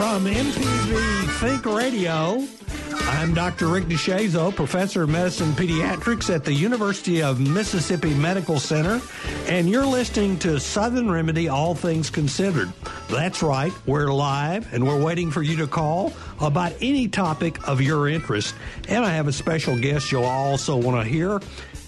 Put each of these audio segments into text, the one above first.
From MPB Think Radio, I'm Dr. Rick DeShazo, professor of medicine pediatrics at the University of Mississippi Medical Center, and you're listening to Southern Remedy All Things Considered. That's right, we're live and we're waiting for you to call about any topic of your interest. And I have a special guest you'll also want to hear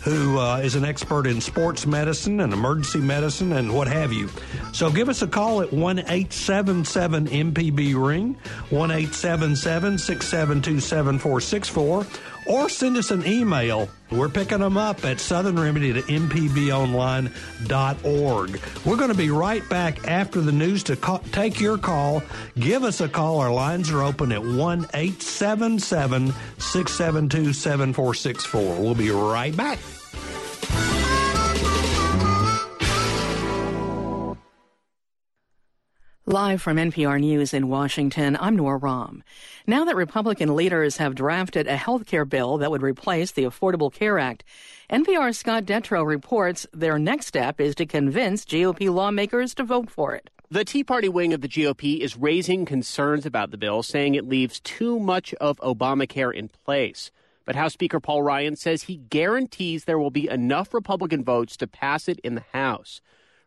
who uh, is an expert in sports medicine and emergency medicine and what have you. So give us a call at 1 877 MPB Ring, 1 877 672 7464, or send us an email. We're picking them up at Southern Remedy at mpbonline.org. We're going to be right back after the news to call, take your call. Give us a call. Our lines are open at 1 672 7464. We'll be right back. Live from NPR News in Washington, I'm Nora Raum. Now that Republican leaders have drafted a health care bill that would replace the Affordable Care Act, NPR's Scott Detrow reports their next step is to convince GOP lawmakers to vote for it. The Tea Party wing of the GOP is raising concerns about the bill, saying it leaves too much of Obamacare in place. But House Speaker Paul Ryan says he guarantees there will be enough Republican votes to pass it in the House.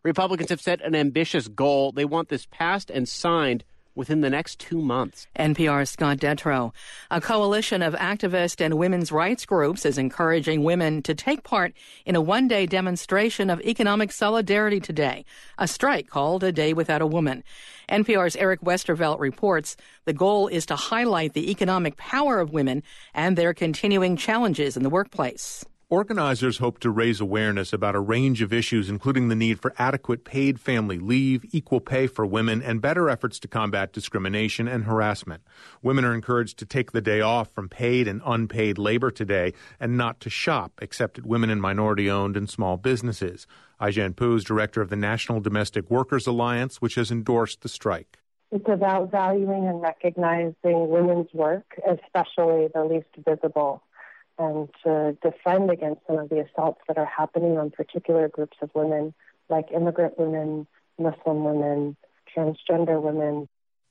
Republicans have set an ambitious goal. They want this passed and signed within the next two months. NPR's Scott Detrow. A coalition of activist and women's rights groups is encouraging women to take part in a one day demonstration of economic solidarity today, a strike called A Day Without a Woman. NPR's Eric Westervelt reports the goal is to highlight the economic power of women and their continuing challenges in the workplace. Organizers hope to raise awareness about a range of issues, including the need for adequate paid family leave, equal pay for women, and better efforts to combat discrimination and harassment. Women are encouraged to take the day off from paid and unpaid labor today and not to shop, except at women and minority owned and small businesses. Ai-jen Poo is director of the National Domestic Workers Alliance, which has endorsed the strike. It's about valuing and recognizing women's work, especially the least visible and to defend against some of the assaults that are happening on particular groups of women, like immigrant women, Muslim women, transgender women.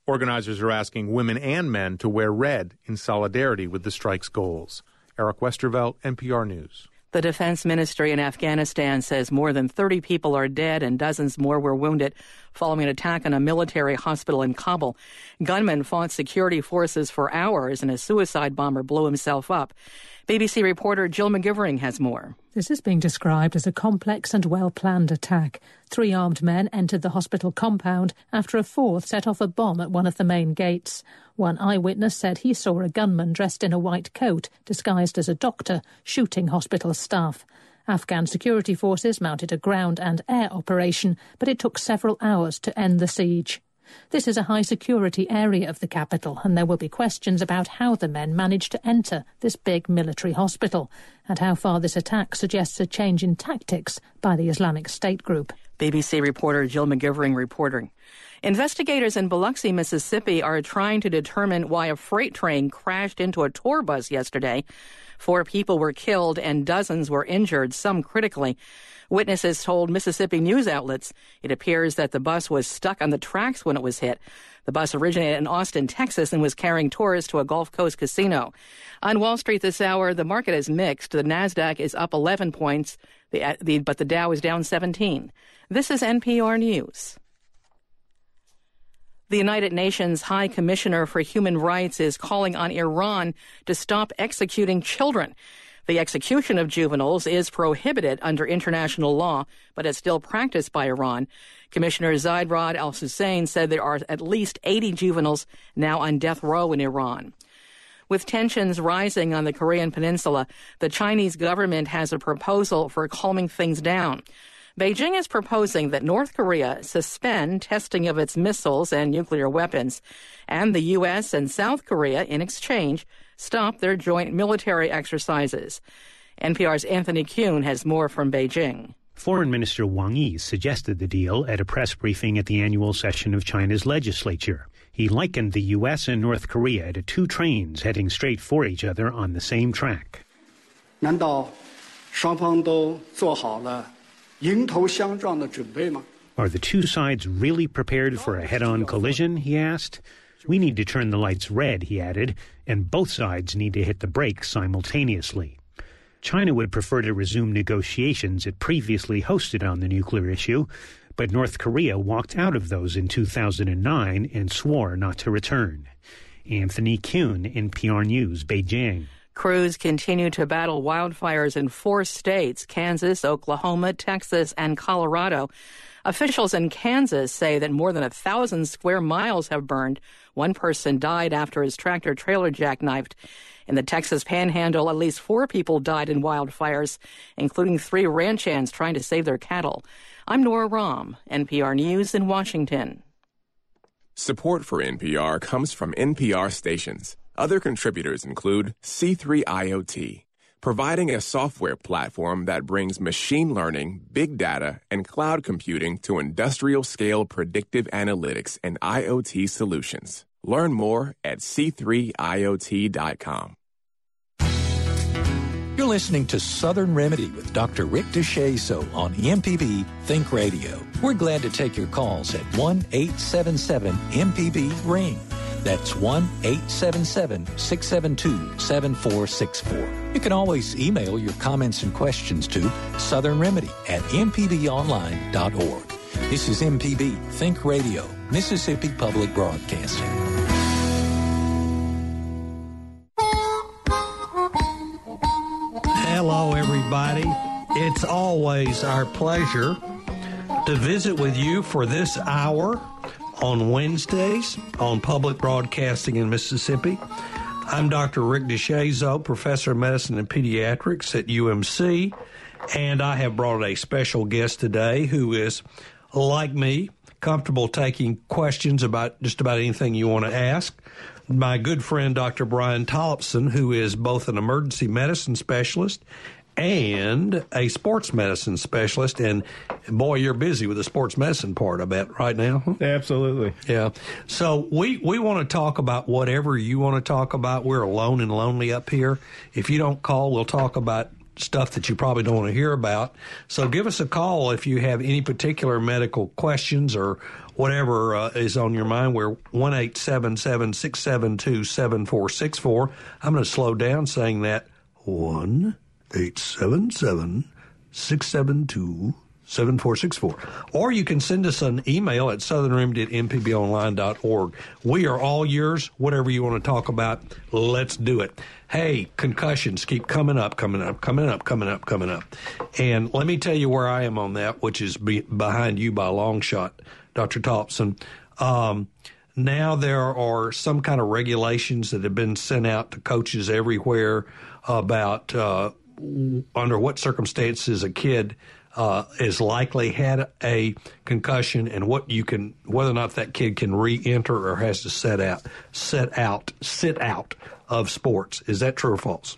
Organizers are asking women and men to wear red in solidarity with the strike's goals. Eric Westervelt, NPR News. The defense ministry in Afghanistan says more than 30 people are dead and dozens more were wounded following an attack on a military hospital in Kabul. Gunmen fought security forces for hours and a suicide bomber blew himself up. BBC reporter Jill McGivering has more. This is being described as a complex and well planned attack. Three armed men entered the hospital compound after a fourth set off a bomb at one of the main gates. One eyewitness said he saw a gunman dressed in a white coat, disguised as a doctor, shooting hospital staff. Afghan security forces mounted a ground and air operation, but it took several hours to end the siege. This is a high security area of the capital, and there will be questions about how the men managed to enter this big military hospital and how far this attack suggests a change in tactics by the Islamic State group. BBC reporter Jill McGivering reporting. Investigators in Biloxi, Mississippi are trying to determine why a freight train crashed into a tour bus yesterday. Four people were killed and dozens were injured, some critically. Witnesses told Mississippi news outlets it appears that the bus was stuck on the tracks when it was hit. The bus originated in Austin, Texas, and was carrying tourists to a Gulf Coast casino. On Wall Street this hour, the market is mixed. The Nasdaq is up 11 points, the, uh, the, but the Dow is down 17. This is NPR News. The United Nations High Commissioner for Human Rights is calling on Iran to stop executing children. The execution of juveniles is prohibited under international law, but is still practiced by Iran. Commissioner Zeid Ra'ad Al Hussein said there are at least 80 juveniles now on death row in Iran. With tensions rising on the Korean peninsula, the Chinese government has a proposal for calming things down. Beijing is proposing that North Korea suspend testing of its missiles and nuclear weapons, and the U.S. and South Korea, in exchange, stop their joint military exercises. NPR's Anthony Kuhn has more from Beijing. Foreign Minister Wang Yi suggested the deal at a press briefing at the annual session of China's legislature. He likened the U.S. and North Korea to two trains heading straight for each other on the same track. 难道双方都做好了迎头相撞的准备吗？ Are the two sides really prepared for a head on collision? He asked. We need to turn the lights red, he added, and both sides need to hit the brakes simultaneously. China would prefer to resume negotiations it previously hosted on the nuclear issue, but North Korea walked out of those in 2009 and swore not to return. Anthony Kuhn, NPR News, Beijing. Crews continue to battle wildfires in four states Kansas, Oklahoma, Texas, and Colorado. Officials in Kansas say that more than a thousand square miles have burned. One person died after his tractor trailer jackknifed. In the Texas panhandle, at least four people died in wildfires, including three ranch hands trying to save their cattle. I'm Nora Raum, NPR News in Washington. Support for NPR comes from NPR stations. Other contributors include C3IoT, providing a software platform that brings machine learning, big data, and cloud computing to industrial scale predictive analytics and IoT solutions. Learn more at c3iot.com. You're listening to Southern Remedy with Dr. Rick DeShazo on MPB Think Radio. We're glad to take your calls at 1 877 MPB Ring. That's 1 877 672 7464. You can always email your comments and questions to Southern Remedy at MPBOnline.org. This is MPB Think Radio, Mississippi Public Broadcasting. Hello, everybody. It's always our pleasure to visit with you for this hour on Wednesdays on public broadcasting in Mississippi. I'm Dr. Rick DeShazo, professor of medicine and pediatrics at UMC, and I have brought a special guest today who is, like me, comfortable taking questions about just about anything you want to ask. My good friend, Dr. Brian Tollefson, who is both an emergency medicine specialist and a sports medicine specialist. And boy, you're busy with the sports medicine part, I bet, right now. Absolutely. Yeah. So we, we want to talk about whatever you want to talk about. We're alone and lonely up here. If you don't call, we'll talk about stuff that you probably don't want to hear about. So give us a call if you have any particular medical questions or whatever uh, is on your mind. We're one eight seven seven six seven two seven four six four. I'm going to slow down saying that one eight seven seven six seven two. 7464. Or you can send us an email at southernremedy at. We are all yours. Whatever you want to talk about, let's do it. Hey, concussions keep coming up, coming up, coming up, coming up, coming up. And let me tell you where I am on that, which is be behind you by a long shot, Dr. Tollefson. Um, now there are some kind of regulations that have been sent out to coaches everywhere about uh, under what circumstances a kid uh, is likely had a concussion and what you can whether or not that kid can re-enter or has to set out set out sit out of sports is that true or false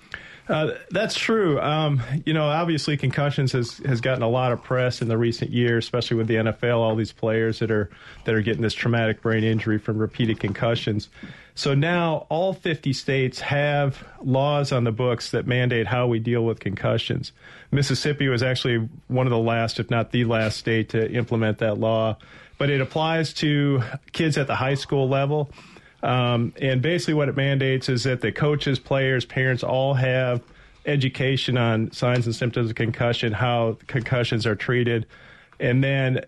uh, that's true. Um, you know, obviously concussions has, has gotten a lot of press in the recent years, especially with the NFL. All these players that are that are getting this traumatic brain injury from repeated concussions. So now all 50 states have laws on the books that mandate how we deal with concussions. Mississippi was actually one of the last, if not the last state to implement that law, but it applies to kids at the high school level. Um, and basically, what it mandates is that the coaches, players, parents all have education on signs and symptoms of concussion, how concussions are treated, and then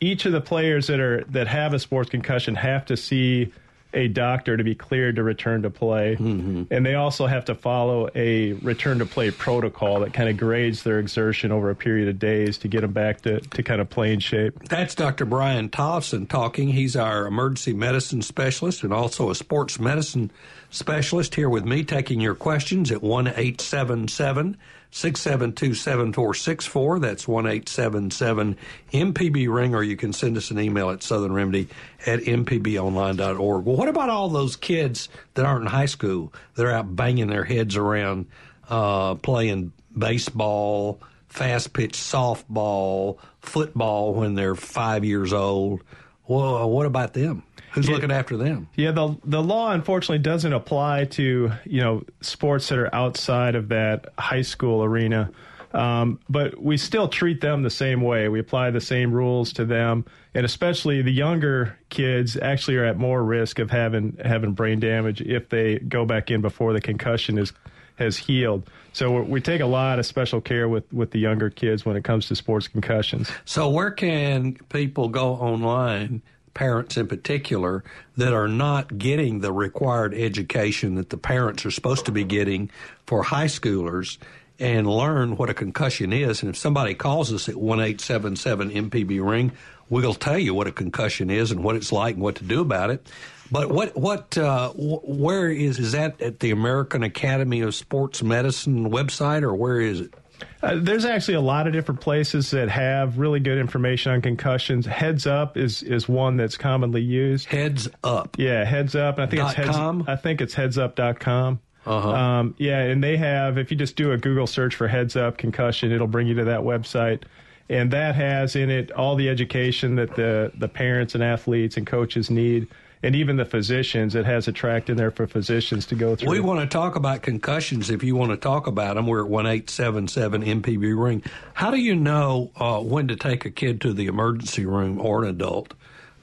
each of the players that are that have a sports concussion have to see a doctor to be cleared to return to play. Mm-hmm. And they also have to follow a return to play protocol that kind of grades their exertion over a period of days to get them back to, to kind of playing shape. That's Dr. Brian Tollefson talking. He's our emergency medicine specialist and also a sports medicine specialist here with me taking your questions at 1 877 672 7464. That's 1 877 MPB Ring, or you can send us an email at Southern Remedy at mpbonline.org. Well, what about all those kids that aren't in high school that are out banging their heads around uh, playing baseball, fast pitch softball, football when they're five years old? Well, what about them? Who's yeah, looking after them? Yeah, the the law unfortunately doesn't apply to you know sports that are outside of that high school arena. Um, but we still treat them the same way. We apply the same rules to them, and especially the younger kids actually are at more risk of having having brain damage if they go back in before the concussion is has healed. So we take a lot of special care with, with the younger kids when it comes to sports concussions. So where can people go online parents in particular that are not getting the required education that the parents are supposed to be getting for high schoolers and learn what a concussion is. And if somebody calls us at 1877 MPB ring, we'll tell you what a concussion is and what it's like and what to do about it. But what what uh, where is is that at the American Academy of Sports Medicine website or where is it? Uh, there's actually a lot of different places that have really good information on concussions. Heads Up is is one that's commonly used. Heads Up. Yeah, Heads Up. And I think Dot it's heads, com? I think it's headsup.com. Uh-huh. Um, yeah, and they have if you just do a Google search for Heads Up concussion, it'll bring you to that website. And that has in it all the education that the the parents and athletes and coaches need and even the physicians. It has a tract in there for physicians to go through. We want to talk about concussions. If you want to talk about them, we're at one eight seven seven MPB ring. How do you know uh, when to take a kid to the emergency room or an adult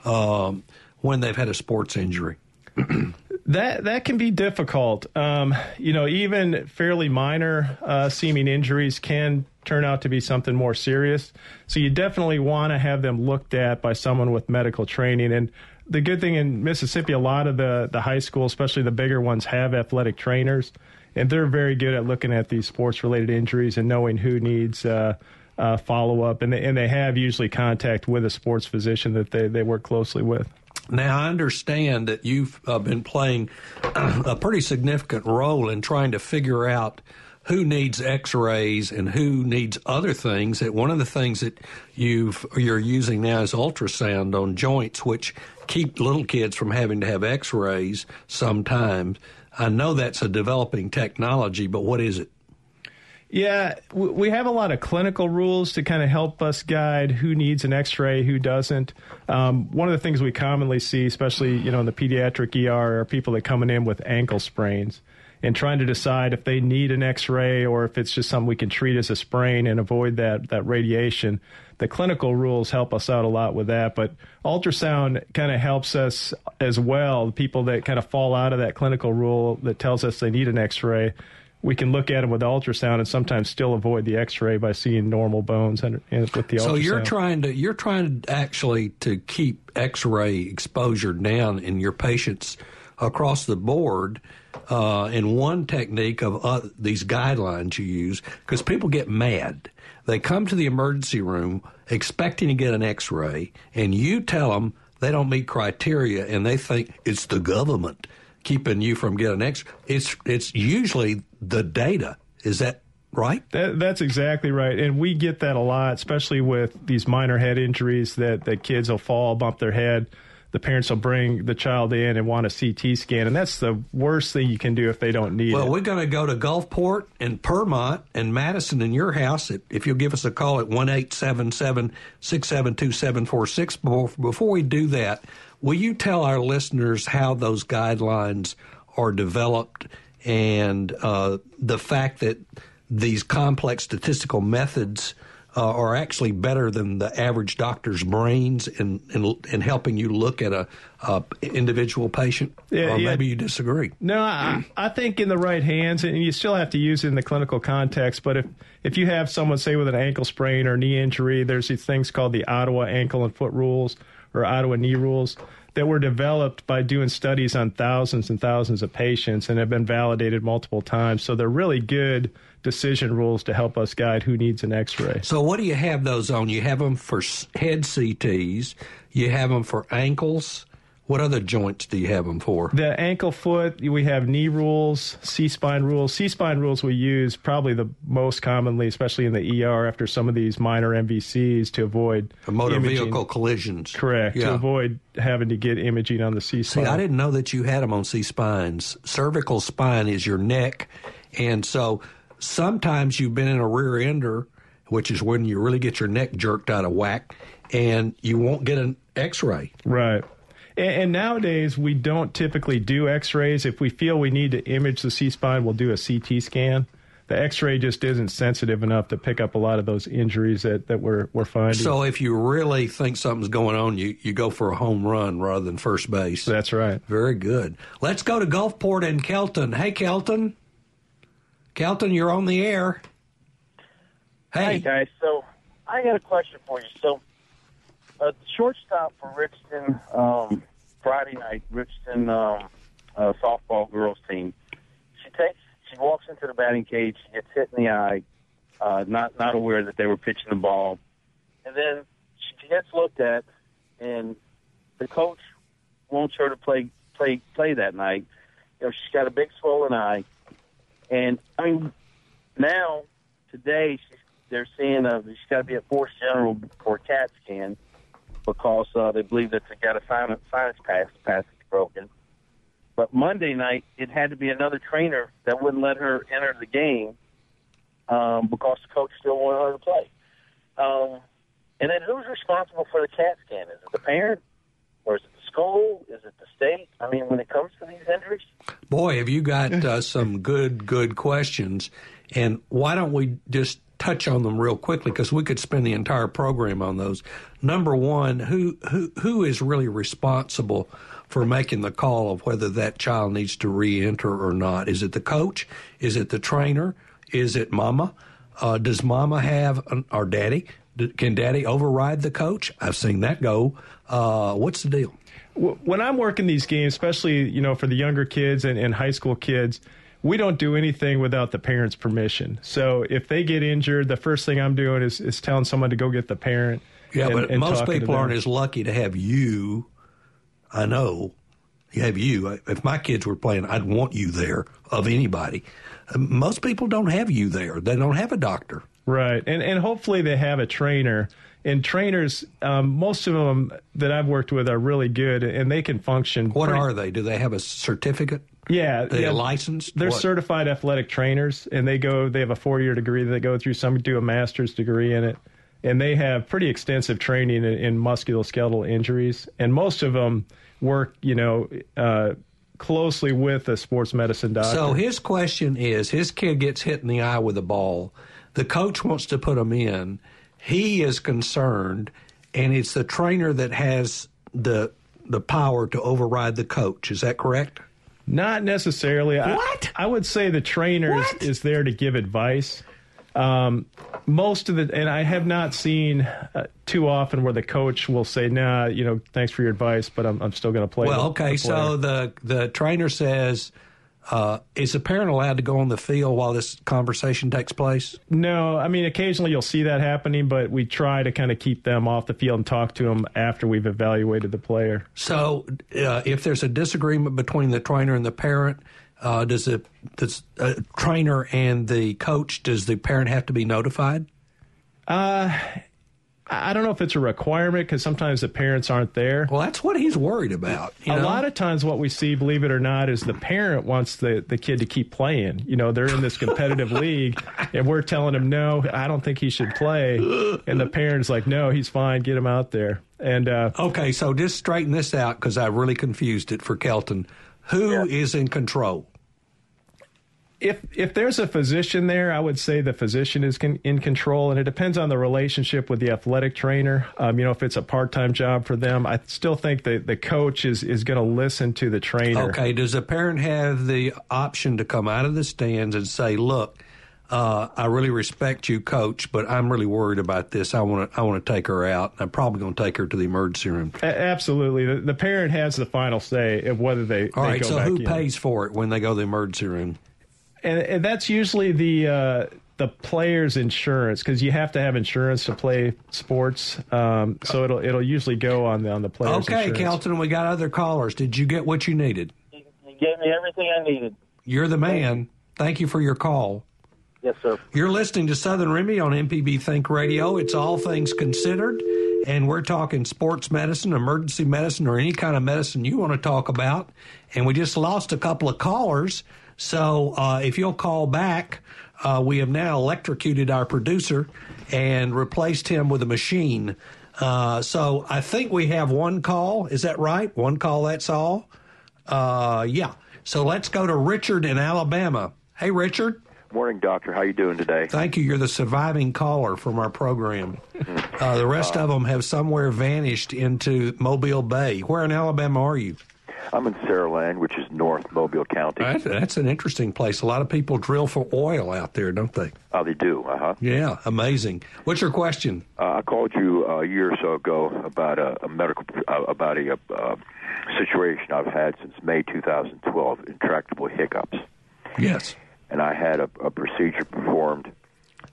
um, when they've had a sports injury? that that can be difficult. Um, you know, even fairly minor uh, seeming injuries can turn out to be something more serious. So you definitely want to have them looked at by someone with medical training. And the good thing in Mississippi, a lot of the the high school, especially the bigger ones, have athletic trainers, and they're very good at looking at these sports related injuries and knowing who needs. Uh, uh, follow up, and they, and they have usually contact with a sports physician that they, they work closely with. Now, I understand that you've uh, been playing a pretty significant role in trying to figure out who needs x-rays and who needs other things that one of the things that you've you're using now is ultrasound on joints which keep little kids from having to have x-rays sometimes. I know that's a developing technology but what is it? Yeah, we have a lot of clinical rules to kind of help us guide who needs an X-ray, who doesn't. Um, one of the things we commonly see, especially you know in the pediatric ER, are people that coming in with ankle sprains and trying to decide if they need an x-ray or if it's just something we can treat as a sprain and avoid that, that radiation. The clinical rules help us out a lot with that, but ultrasound kind of helps us as well. People that kind of fall out of that clinical rule that tells us they need an x-ray, we can look at them with ultrasound and sometimes still avoid the x-ray by seeing normal bones and, and with the so ultrasound. So you're trying to you're trying to actually to keep x-ray exposure down in your patients across the board uh, and one technique of uh, these guidelines you use because people get mad. They come to the emergency room expecting to get an X-ray, and you tell them they don't meet criteria, and they think it's the government keeping you from getting X. It's it's usually the data. Is that right? That, that's exactly right. And we get that a lot, especially with these minor head injuries that, that kids will fall, bump their head the parents will bring the child in and want a CT scan, and that's the worst thing you can do if they don't need well, it. Well, we're going to go to Gulfport and Permont and Madison in your house. If you'll give us a call at one eight seven seven six seven two seven four six. Before we do that, will you tell our listeners how those guidelines are developed and uh, the fact that these complex statistical methods – uh, are actually better than the average doctor's brains in in, in helping you look at a, a individual patient? Yeah, or yeah. maybe you disagree. No, I, I think in the right hands, and you still have to use it in the clinical context. But if if you have someone say with an ankle sprain or knee injury, there's these things called the Ottawa ankle and foot rules or Ottawa knee rules that were developed by doing studies on thousands and thousands of patients and have been validated multiple times. So they're really good decision rules to help us guide who needs an x-ray. So what do you have those on? You have them for head CTs, you have them for ankles. What other joints do you have them for? The ankle foot, we have knee rules, C spine rules. C spine rules we use probably the most commonly, especially in the ER after some of these minor MVCs to avoid motor imaging. vehicle collisions. Correct. Yeah. To avoid having to get imaging on the C spine. See. I didn't know that you had them on C spines. Cervical spine is your neck, and so sometimes you've been in a rear ender, which is when you really get your neck jerked out of whack, and you won't get an X-ray. Right. And, and nowadays, we don't typically do x rays. If we feel we need to image the C spine, we'll do a CT scan. The x ray just isn't sensitive enough to pick up a lot of those injuries that, that we're, we're finding. So if you really think something's going on, you, you go for a home run rather than first base. That's right. Very good. Let's go to Gulfport and Kelton. Hey, Kelton. Kelton, you're on the air. Hey. guys. So I got a question for you. So, uh, shortstop for Richardson um, Friday night, Richardson um, uh, softball girls team. She takes, she walks into the batting cage, she gets hit in the eye, uh, not not aware that they were pitching the ball, and then she gets looked at, and the coach wants her to play play play that night. You know, she's got a big swollen eye, and I mean, now today she's they're saying uh, she's got to be at Forrest General for a CAT scan because uh, they believe that they got a sinus, sinus pass, passage broken. But Monday night, it had to be another trainer that wouldn't let her enter the game um, because the coach still wanted her to play. Um, and then who's responsible for the CAT scan? Is it the parent? Or is it the school? Is it the state? I mean, when it comes to these injuries, Boy, have you got uh, some good, good questions. And why don't we just touch on them real quickly because we could spend the entire program on those. Number one, who who who is really responsible for making the call of whether that child needs to re-enter or not? Is it the coach? Is it the trainer? Is it mama? Uh, does mama have an, or daddy? Can daddy override the coach? I've seen that go. Uh, what's the deal? When I'm working these games, especially you know for the younger kids and, and high school kids, we don't do anything without the parents' permission. So if they get injured, the first thing I'm doing is, is telling someone to go get the parent. Yeah, and- but and most people aren't as lucky to have you. I know you have you. If my kids were playing, I'd want you there of anybody. Most people don't have you there. They don't have a doctor. Right, and and hopefully they have a trainer. And trainers, um, most of them that I've worked with are really good, and they can function. What pretty- are they? Do they have a certificate? Yeah, They yeah. licensed? They're What? certified athletic trainers, and they go. They have a four-year degree that they go through. Some do a master's degree in it, and they have pretty extensive training in, in musculoskeletal injuries. And most of them work, you know, uh, closely with a sports medicine doctor. So his question is: His kid gets hit in the eye with a ball. The coach wants to put him in. He is concerned, and it's the trainer that has the the power to override the coach. Is that correct? Not necessarily. What? I, I would say the trainer is, is there to give advice. Um, most of the, and I have not seen uh, too often where the coach will say, "Nah, you know, thanks for your advice, but I'm, I'm still going to play." Well, the- okay. the. So the the trainer says, uh, is a parent allowed to go on the field while this conversation takes place? No, I mean occasionally you'll see that happening, but we try to kind of keep them off the field and talk to them after we've evaluated the player. So uh, if there's a disagreement between the trainer and the parent, uh, does the does uh, trainer and the coach does the parent have to be notified? Uh, I don't know if it's a requirement because sometimes the parents aren't there. Well, that's what he's worried about. you a know? lot of times, what we see, believe it or not, is the parent wants the, the kid to keep playing. You know, they're in this competitive league, and we're telling him, no, I don't think he should play. And the parent's like, no, he's fine, get him out there. And uh, Okay, so just straighten this out because I really confused it for Kelton. Who is in control? If if there's a physician there, I would say the physician is con- in control, and it depends on the relationship with the athletic trainer. Um, you know, if it's a part time job for them, I still think that the coach is is going to listen to the trainer. Okay, does a parent have the option to come out of the stands and say, "Look, uh, I really respect you, coach, but I'm really worried about this. I want to I want to take her out. I'm probably going to take her to the emergency room." A- absolutely, the, the parent has the final say of whether they. All they right, go so who in. pays for it when they go to the emergency room? And, and that's usually the uh, the player's insurance because you have to have insurance to play sports. Um, so it'll it'll usually go on the on the player's Okay, insurance. Kelton, we got other callers. Did you get what you needed? You gave me everything I needed. You're the man. Thank you for your call. Yes, sir. You're listening to Southern Remedy on MPB Think Radio. It's all things considered, and we're talking sports medicine, emergency medicine, or any kind of medicine you want to talk about. And we just lost a couple of callers, so uh, if you'll call back, uh, we have now electrocuted our producer and replaced him with a machine. Uh, so I think we have one call. Is that right? One call. That's all. Uh, yeah. So let's go to Richard in Alabama. Hey, Richard. Morning, doctor. How you doing today? Thank you. You're the surviving caller from our program. Uh, the rest of them have somewhere vanished into Mobile Bay. Where in Alabama are you? I'm in Saraland, which is North Mobile County. That's, that's an interesting place. A lot of people drill for oil out there, don't they? Oh, they do. Uh huh. Yeah, amazing. What's your question? Uh, I called you uh, a year or so ago about a, a medical uh, about a uh, situation I've had since May 2012, intractable hiccups. Yes. And I had a, a procedure performed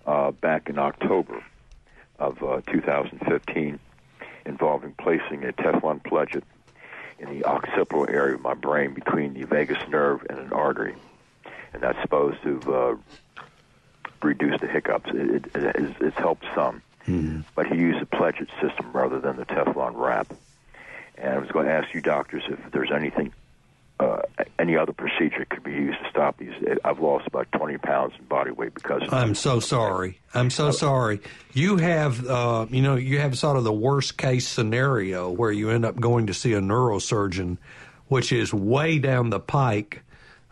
uh, back in October of uh, 2015 involving placing a Teflon pledget in the occipital area of my brain between the vagus nerve and an artery. And that's supposed to uh, reduce the hiccups. It, it, it, it's- helped some. But he used the pledget system rather than the Teflon wrap. And I was going to ask you, doctors, if there's anything, uh, any other procedure could be used to stop these. I've lost about 20 pounds in body weight because I'm so sorry. I'm so sorry. You have, uh, you know, you have sort of the worst case scenario where you end up going to see a neurosurgeon, which is way down the pike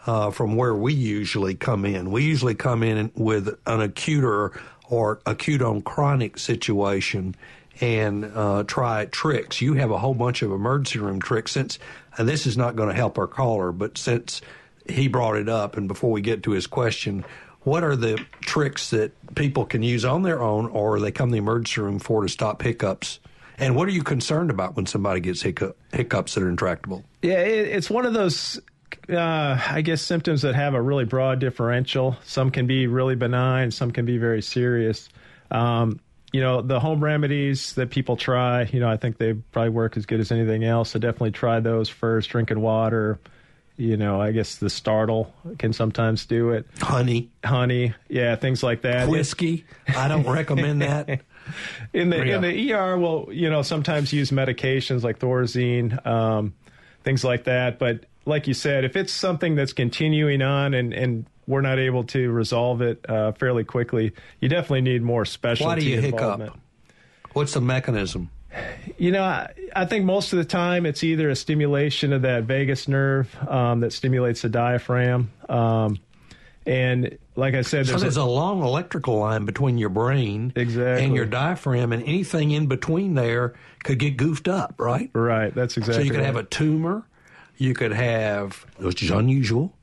uh, from where we usually come in. We usually come in with an acute or, or acute on chronic situation and uh, try tricks. You have a whole bunch of emergency room tricks since, and this is not going to help our caller, but since he brought it up, and before we get to his question, what are the tricks that people can use on their own or they come to the emergency room for to stop hiccups? And what are you concerned about when somebody gets hiccup, hiccups that are intractable? Yeah, it, it's one of those, uh, I guess, symptoms that have a really broad differential. Some can be really benign, some can be very serious. Um, you know, the home remedies that people try, you know, I think they probably work as good as anything else. So definitely try those first. Drinking water, you know, I guess the startle can sometimes do it. Honey. Honey, yeah, things like that. Whiskey. I don't recommend that. in the in the ER will you know sometimes use medications like Thorazine, um, things like that. But like you said, if it's something that's continuing on and and we're not able to resolve it uh, fairly quickly, you definitely need more specialty Why do you hiccup? What's the mechanism? You know, I, I think most of the time it's either a stimulation of that vagus nerve um, that stimulates the diaphragm. Um, and like I said, So there's, there's a long electrical line between your brain Exactly. and your diaphragm, and anything in between there could get goofed up, right? Right. That's exactly. So you could right. have a tumor, you could have, which is unusual,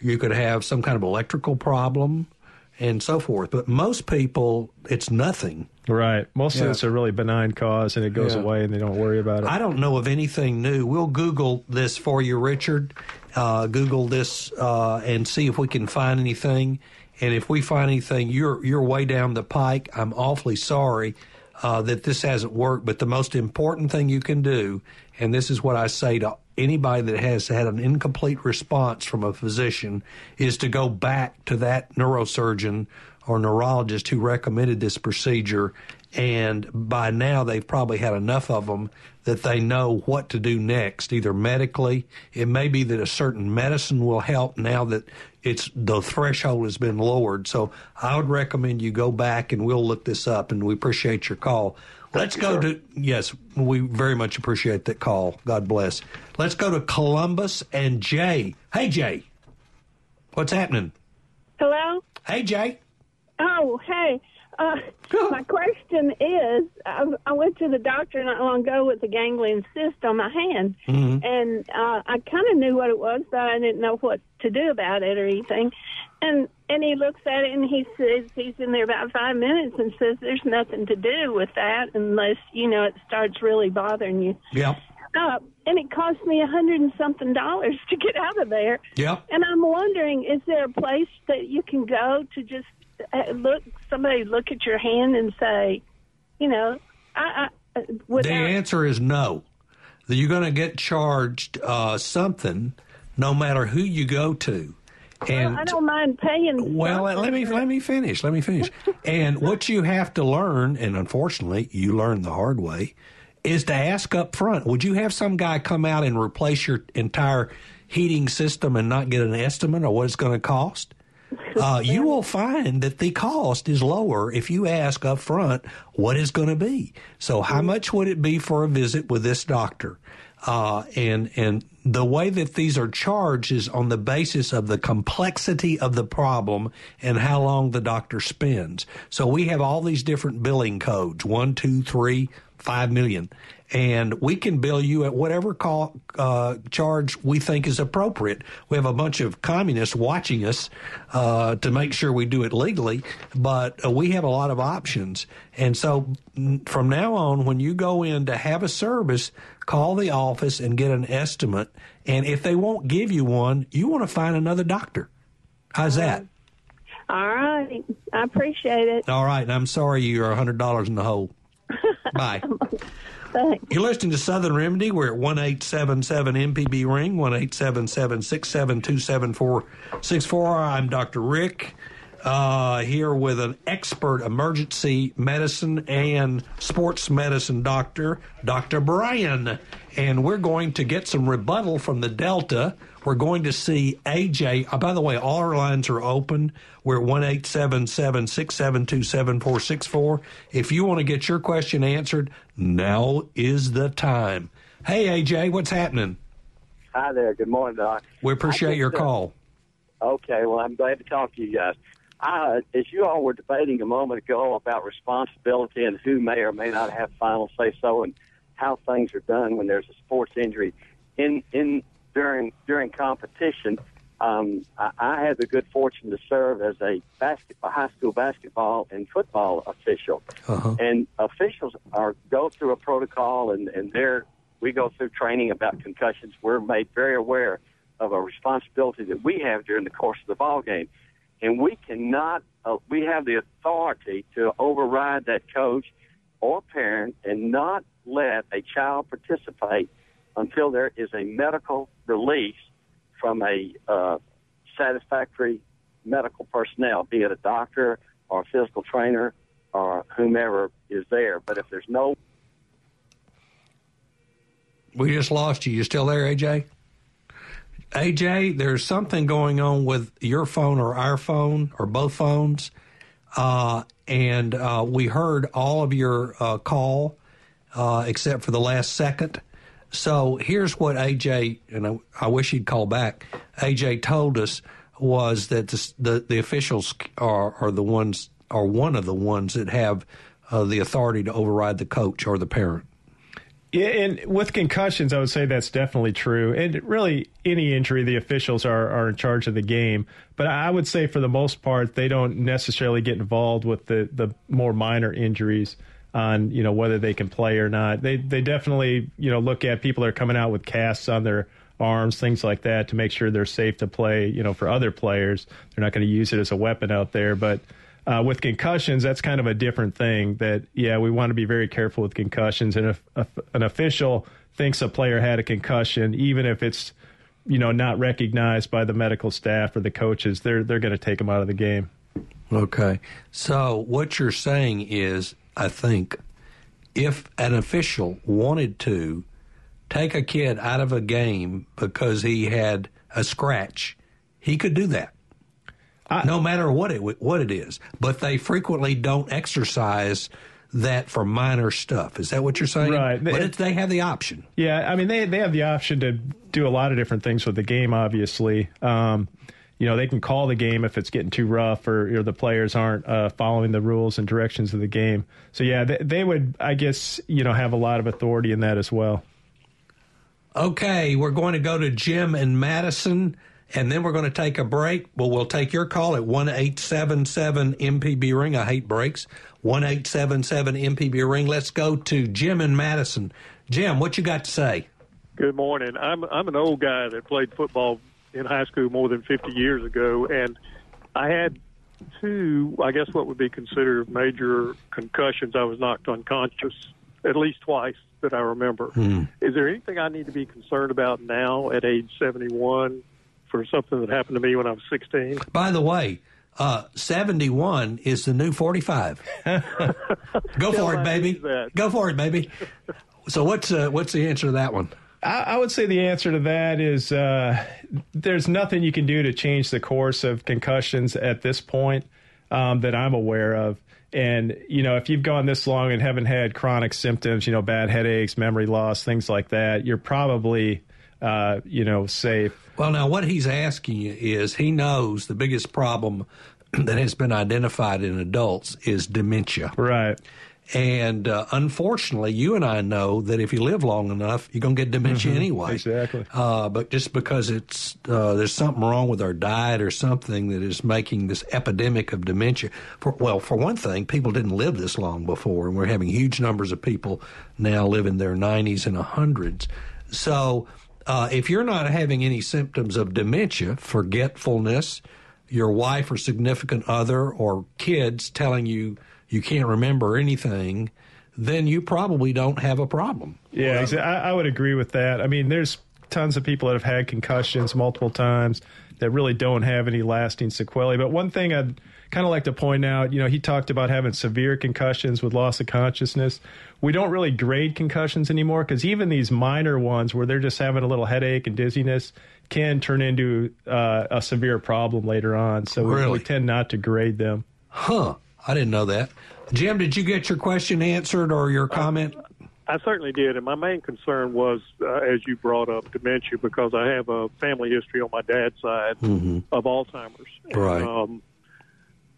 you could have some kind of electrical problem, and so forth. But most people, it's nothing. Right. Most Yeah. of it's a really benign cause, and it goes Yeah. away, and they don't worry about it. I don't know of anything new. We'll Google this for you, Richard. Uh, Google this uh, and see if we can find anything. And if we find anything, you're you're way down the pike. I'm awfully sorry uh, that this hasn't worked. But the most important thing you can do, and this is what I say to anybody that has had an incomplete response from a physician, is to go back to that neurosurgeon or neurologist who recommended this procedure. And by now, they've probably had enough of them that they know what to do next, either medically. It may be that a certain medicine will help now that it's the threshold has been lowered. So I would recommend you go back and we'll look this up. And we appreciate your call. Let's go to yes, we very much appreciate that call. God bless. Let's go to Columbus and Jay. Hey Jay, what's happening? Hello? Hey Jay. Oh, hey. Uh, my question is I, I went to the doctor not long ago with a ganglion cyst on my hand, Mhm. and uh, I kind of knew what it was, but I didn't know what to do about it or anything. And and he looks at it and he says he's in there about five minutes and says there's nothing to do with that unless you know it starts really bothering you. Yep. Uh, and it cost me a hundred and something dollars to get out of there. Yep. And I'm wondering, is there a place that you can go to just look somebody look at your hand and say, you know, I, I without, the answer is no. You're going to get charged uh, something, no matter who you go to. And well, I don't mind paying. Well, let me let me finish. Let me finish. and what you have to learn, and unfortunately, you learn the hard way, is to ask up front. Would you have some guy come out and replace your entire heating system and not get an estimate of what it's going to cost? Uh, you will find that the cost is lower if you ask up front what is going to be. So, how much would it be for a visit with this doctor? Uh, and and the way that these are charged is on the basis of the complexity of the problem and how long the doctor spends. So we have all these different billing codes one, two, three, five million, and we can bill you at whatever call, uh, charge we think is appropriate. We have a bunch of communists watching us uh, to make sure we do it legally, but uh, we have a lot of options. And so from now on, when you go in to have a service, call the office and get an estimate. And if they won't give you one, you want to find another doctor. How's that? All right. I appreciate it. All right. And I'm sorry you're $100 in the hole. Bye. Thanks. You're listening to Southern Remedy. We're at one eight seven seven MPB ring one eight seven seven six seven two seven four six four. I'm Dr. Rick uh, here with an expert emergency medicine and sports medicine doctor, Dr. Brian, and we're going to get some rebuttal from the Delta. We're going to see AJ. Oh, uh, by the way, all our lines are open. We're at one eight seven seven six seven two seven four six four. If you want to get your question answered, now is the time. Hey, AJ, what's happening? Hi there. Good morning, Doc. We appreciate your uh, call. Okay, well, I'm glad to talk to you guys. I, as you all were debating a moment ago about responsibility and who may or may not have final say so and how things are done when there's a sports injury in in during during competition. Um, I, I had the good fortune to serve as a basketball, high school basketball and football official, uh-huh. and officials are go through a protocol, and and there we go through training about concussions. We're made very aware of a responsibility that we have during the course of the ball game, and we cannot. Uh, we have the authority to override that coach or parent and not let a child participate until there is a medical release from a uh, satisfactory medical personnel, be it a doctor or a physical trainer or whomever is there. But if there's no. We just lost you. You still there, AJ? AJ, there's something going on with your phone or our phone or both phones. Uh, and uh, we heard all of your uh, call uh, except for the last second. So here's what AJ, and I, I, wish he'd call back. AJ told us was that the the, the officials are, are the ones, are one of the ones that have uh, the authority to override the coach or the parent. Yeah, and with concussions, I would say that's definitely true. And really, any injury, the officials are, are in charge of the game. But I would say, for the most part, they don't necessarily get involved with the, the more minor injuries on you know whether they can play or not. They they definitely you know look at people that are coming out with casts on their arms, things like that, to make sure they're safe to play. You know, for other players, they're not going to use it as a weapon out there. But uh, with concussions, that's kind of a different thing. That yeah, we want to be very careful with concussions. And if, if an official thinks a player had a concussion, even if it's you know not recognized by the medical staff or the coaches, they're they're going to take them out of the game. Okay. So what you're saying is I think, if an official wanted to take a kid out of a game because he had a scratch, he could do that. I, no matter what it what it is, but they frequently don't exercise that for minor stuff. Is that what you're saying? Right. But it, they have the option. Yeah, I mean they they have the option to do a lot of different things with the game. Obviously, um, you know, they can call the game if it's getting too rough or, or the players aren't uh, following the rules and directions of the game. So, yeah, they, they would, I guess, you know, have a lot of authority in that as well. Okay, we're going to go to Jim and Madison, and then we're going to take a break. Well, we'll take your call at one eight seven seven MPB ring. I hate breaks. One eight seven seven MPB ring. Let's go to Jim and Madison. Jim, what you got to say? Good morning. I'm I'm an old guy that played football in high school more than 50 years ago, and I had two, I guess, what would be considered major concussions. I was knocked unconscious at least twice that I remember. Hmm. Is there anything I need to be concerned about now at age 71 for something that happened to me when I was 16? By the way, uh, 71 is the new 45. Go for it, baby. Go for it, baby. So what's uh, what's the answer to that one? I, I would say the answer to that is uh, there's nothing you can do to change the course of concussions at this point um, that I'm aware of. And, you know, if you've gone this long and haven't had chronic symptoms, you know, bad headaches, memory loss, things like that, you're probably, uh, you know, safe. Well, now what he's asking you is he knows the biggest problem that has been identified in adults is dementia. Right. And uh, unfortunately, you and I know that if you live long enough, you're going to get dementia Mhm, anyway. Exactly. Uh, but just because it's uh, there's something wrong with our diet or something that is making this epidemic of dementia. For, well, for one thing, people didn't live this long before, and we're having huge numbers of people now live in their 90s and 100s. So, uh, if you're not having any symptoms of dementia, forgetfulness, your wife or significant other or kids telling you you can't remember anything, then you probably don't have a problem. Yeah, exa- I, I would agree with that. I mean, there's tons of people that have had concussions multiple times that really don't have any lasting sequelae. But one thing I'd kind of like to point out, you know, he talked about having severe concussions with loss of consciousness. We don't really grade concussions anymore because even these minor ones where they're just having a little headache and dizziness can turn into uh, a severe problem later on. So we, we tend not to grade them. Huh. I didn't know that. Jim, did you get your question answered or your comment? I certainly did, and my main concern was, uh, as you brought up, dementia, because I have a family history on my dad's side Mhm. of Alzheimer's. And, Right. Um,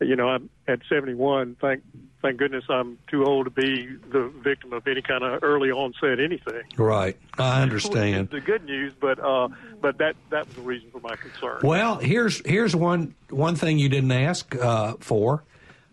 you know, I'm at 71. Thank, thank goodness I'm too old to be the victim of any kind of early onset anything. Right. I understand. the good news, but uh, but that that was the reason for my concern. Well, here's here's one one thing you didn't ask uh, for.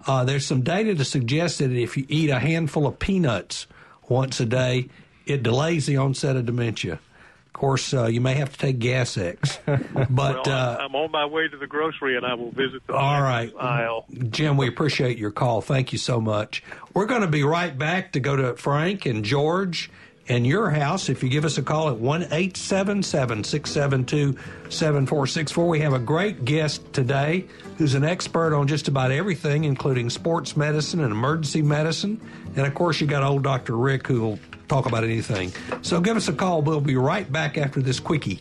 Uh, there's some data to suggest that if you eat a handful of peanuts once a day, it delays the onset of dementia. Of course, uh, you may have to take Gas X, but well, uh, I'm on my way to the grocery, and I will visit the all right, aisle. Jim, we appreciate your call. Thank you so much. We're going to be right back to go to Frank and George and your house. If you give us a call at one eight seven seven six seven two seven four six four, we have a great guest today who's an expert on just about everything, including sports medicine and emergency medicine. And of course, you got old Dr. Rick who will talk about anything. So give us a call. We'll be right back after this quickie.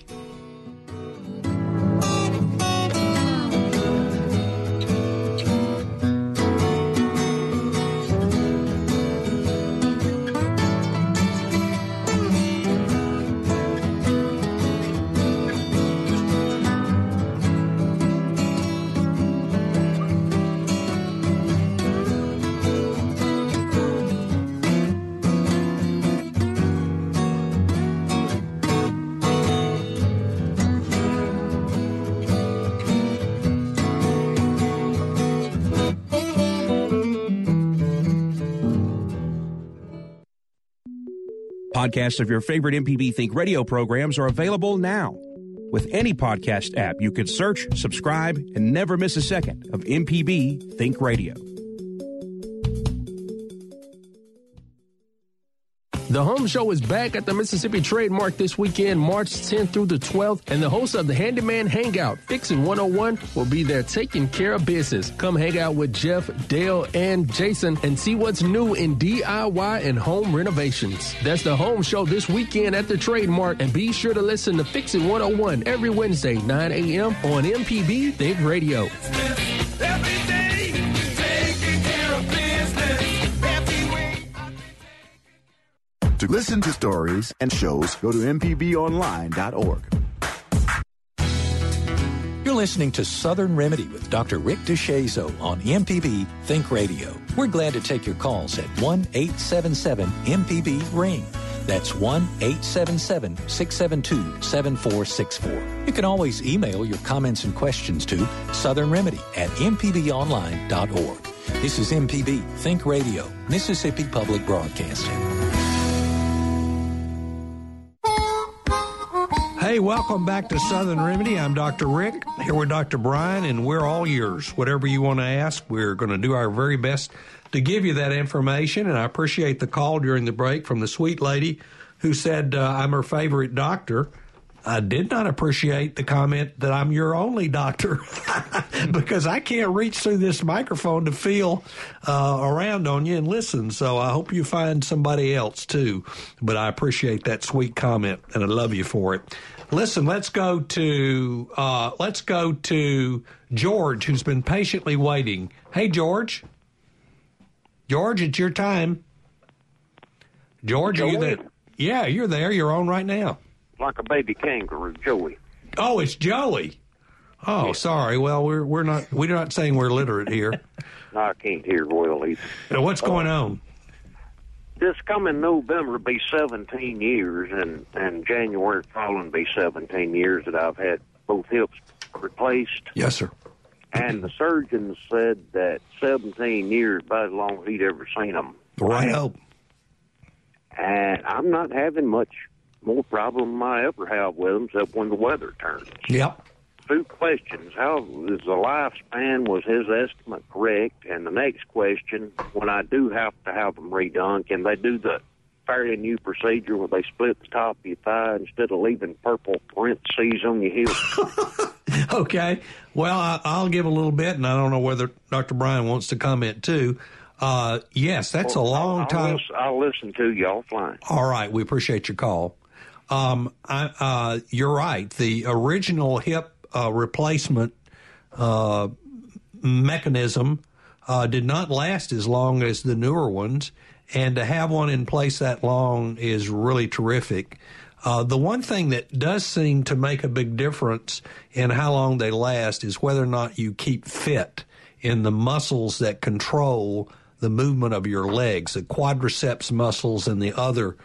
Podcasts of your favorite MPB Think radio programs are available now. With any podcast app, you can search, subscribe, and never miss a second of MPB Think Radio. The Home Show is back at the Mississippi Trade Mart this weekend, March 10th through the 12th, and the host of the Handyman Hangout, Fixing 101, will be there taking care of business. Come hang out with Jeff, Dale, and Jason and see what's new in DIY and home renovations. That's the Home Show this weekend at the Trade Mart, and be sure to listen to Fixing 101 every Wednesday, 9 a.m. on MPB Think Radio. To listen to stories and shows, go to mpbonline.org. You're listening to Southern Remedy with Dr. Rick DeShazo on MPB Think Radio. We're glad to take your calls at 1 877 MPB Ring. That's 1 877 672 7464. You can always email your comments and questions to Southern Remedy at mpbonline.org. This is MPB Think Radio, Mississippi Public Broadcasting. Hey, welcome back to Southern Remedy. I'm Dr. Rick, here with Dr. Brian, and we're all yours. Whatever you want to ask, we're going to do our very best to give you that information. And I appreciate the call during the break from the sweet lady who said uh, I'm her favorite doctor. I did not appreciate the comment that I'm your only doctor because I can't reach through this microphone to feel uh, around on you and listen. So I hope you find somebody else too. But I appreciate that sweet comment and I love you for it. Listen, let's go to uh, let's go to George, who's been patiently waiting. Hey, George. George, it's your time. George, are you there? Yeah, you're there. You're on right now like a baby kangaroo, Joey. Oh, it's Joey. Oh, yeah. sorry. Well, we're we're not we're not saying we're literate here. no, I can't hear well either. Now, what's going uh, on? This coming November be 17 years, and and January following be 17 years that I've had both hips replaced. Yes, sir. And the surgeon said that 17 years about as long as he'd ever seen them. Right. And I'm not having much more problem I ever have with them, except when the weather turns. Yep. Two questions. How is the lifespan, was his estimate correct? And the next question, when I do have to have them redone, can they do the fairly new procedure where they split the top of your thigh instead of leaving purple parentheses on your heel? okay. Well, I, will give a little bit, and I don't know whether Dr. Brian wants to comment too. Uh, yes, that's well, a long I'll, time. Listen, I'll listen to you offline. All right. We appreciate your call. Um, I, uh, you're right. The original hip uh, replacement uh, mechanism uh, did not last as long as the newer ones, and to have one in place that long is really terrific. Uh, the one thing that does seem to make a big difference in how long they last is whether or not you keep fit in the muscles that control the movement of your legs, the quadriceps muscles and the other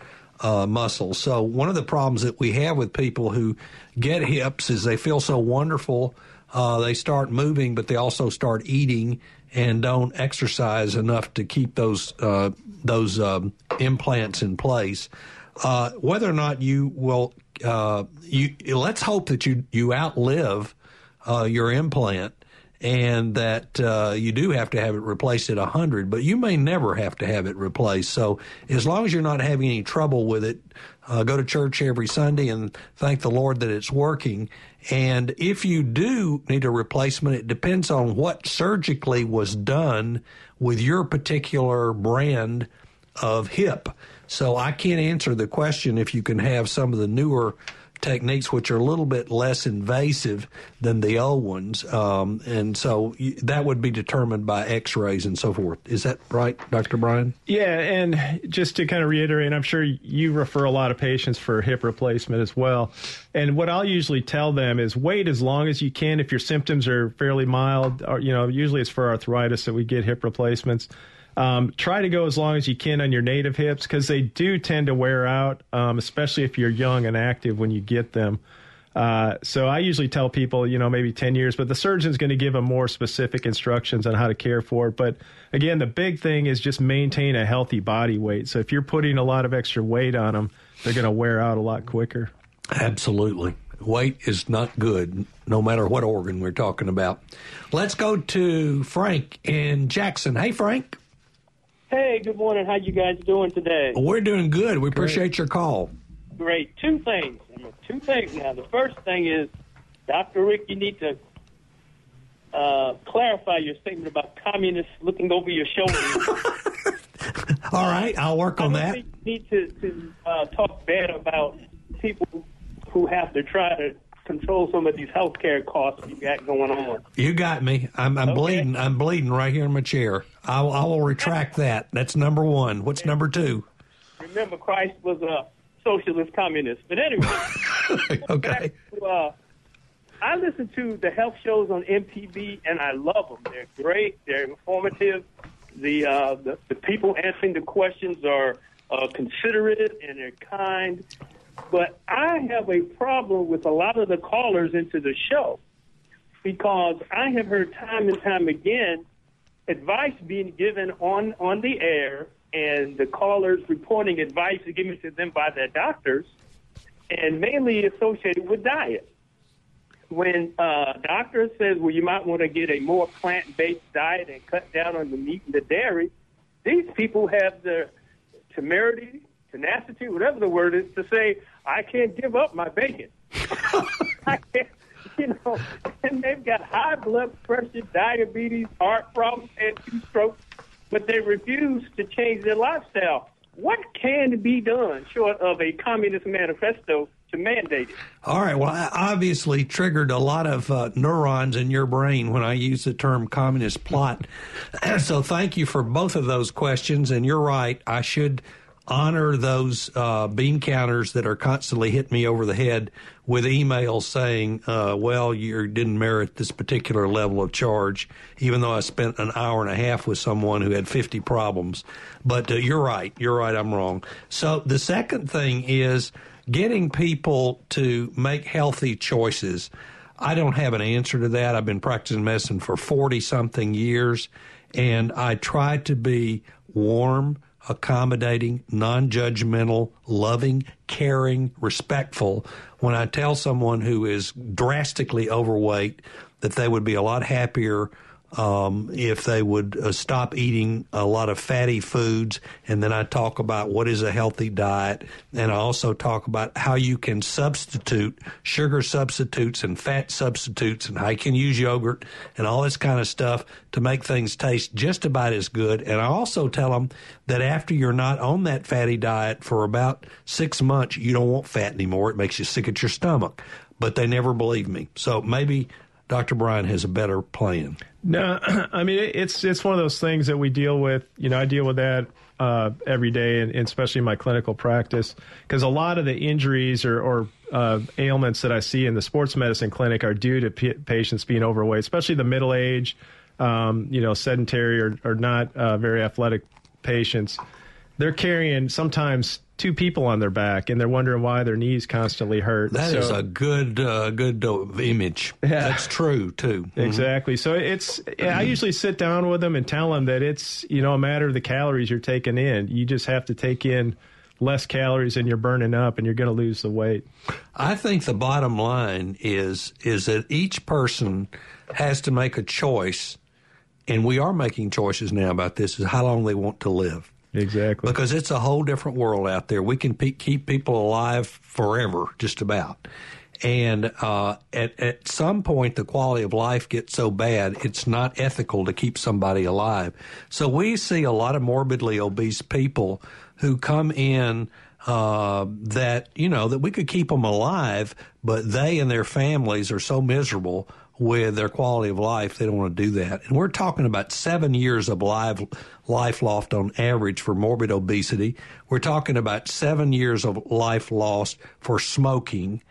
uh, muscles. So one of the problems that we have with people who get hips is they feel so wonderful. Uh, they start moving, but they also start eating and don't exercise enough to keep those uh, those um, implants in place. Uh, whether or not you will, uh, you let's hope that you you outlive uh, your implant and that uh, you do have to have it replaced at 100, but you may never have to have it replaced. So as long as you're not having any trouble with it, uh, go to church every Sunday and thank the Lord that it's working. And if you do need a replacement, it depends on what surgically was done with your particular brand of hip. So I can't answer the question if you can have some of the newer techniques which are a little bit less invasive than the old ones. Um, and so that would be determined by x rays and so forth. Is that right, Dr. Brian? Yeah. And just to kind of reiterate, I'm sure you refer a lot of patients for hip replacement as well. And what I'll usually tell them is wait as long as you can if your symptoms are fairly mild. Or, you know, usually it's for arthritis that we get hip replacements. Um, try to go as long as you can on your native hips because they do tend to wear out, um, especially if you're young and active when you get them. Uh, so I usually tell people, you know, maybe 10 years, but the surgeon's going to give them more specific instructions on how to care for it. But again, the big thing is just maintain a healthy body weight. So if you're putting a lot of extra weight on them, they're going to wear out a lot quicker. Absolutely. Weight is not good, no matter what organ we're talking about. Let's go to Frank in Jackson. Hey, Frank. Hey, good morning. How you guys doing today? We're doing good. We appreciate Great. your call. Great. Two things. Two things now. The first thing is, Dr. Rick, you need to uh, clarify your statement about communists looking over your shoulder. All right, I'll work on that. You need to, to uh, talk bad about people who have to try to control some of these health care costs you got going on. You got me. I'm, I'm okay. bleeding. I'm bleeding right here in my chair. I, I will retract that. That's number one. What's number two? Remember, Christ was a socialist communist. But anyway, okay. To, uh, I listen to the health shows on MPB, and I love them. They're great. They're informative. The uh, the, the people answering the questions are uh, considerate and they're kind. But I have a problem with a lot of the callers into the show because I have heard time and time again advice being given on, on the air and the callers reporting advice given to them by their doctors. and mainly associated with diet. When uh, doctor says, well, you might want to get a more plant-based diet and cut down on the meat and the dairy, these people have the temerity, tenacity, whatever the word is, to say, I can't give up my bacon. I can't, you know, and they've got high blood pressure, diabetes, heart problems, and two strokes, but they refuse to change their lifestyle. What can be done short of a communist manifesto to mandate it? All right. Well, I obviously triggered a lot of uh, neurons in your brain when I used the term communist plot. so thank you for both of those questions. And you're right. I should honor those uh, bean counters that are constantly hitting me over the head with emails saying, uh, well, you didn't merit this particular level of charge, even though I spent an hour and a half with someone who had 50 problems. But uh, you're right. You're right. I'm wrong. So the second thing is getting people to make healthy choices. I don't have an answer to that. I've been practicing medicine for 40 something years, and I try to be warm accommodating, non judgmental, loving, caring, respectful. When I tell someone who is drastically overweight that they would be a lot happier um, if they would uh, stop eating a lot of fatty foods. And then I talk about what is a healthy diet. And I also talk about how you can substitute sugar substitutes and fat substitutes and how you can use yogurt and all this kind of stuff to make things taste just about as good. And I also tell them that after you're not on that fatty diet for about six months, you don't want fat anymore. It makes you sick at your stomach. But they never believe me. So maybe Dr. Brian has a better plan. No, I mean it's it's one of those things that we deal with. You know, I deal with that uh, every day, and, and, especially in my clinical practice, because a lot of the injuries or, or uh, ailments that I see in the sports medicine clinic are due to p- patients being overweight, especially the middle age, um, you know, sedentary or, or not uh, very athletic patients. They're carrying sometimes two people on their back, and they're wondering why their knees constantly hurt. That so, is a good, uh, good uh, image. Yeah. That's true too. Mm-hmm. Exactly. So it's. I usually sit down with them and tell them that it's you know a matter of the calories you're taking in. You just have to take in less calories than you're burning up, and you're going to lose the weight. I think the bottom line is is that each person has to make a choice, and we are making choices now about this: is how long they want to live. Exactly. Because it's a whole different world out there. We can pe- keep people alive forever, just about. And uh, at, at some point, the quality of life gets so bad, it's not ethical to keep somebody alive. So we see a lot of morbidly obese people who come in uh, that, you know, that we could keep them alive, but they and their families are so miserable with their quality of life, they don't want to do that. And we're talking about seven years of life, life lost on average for morbid obesity. We're talking about seven years of life lost for smoking.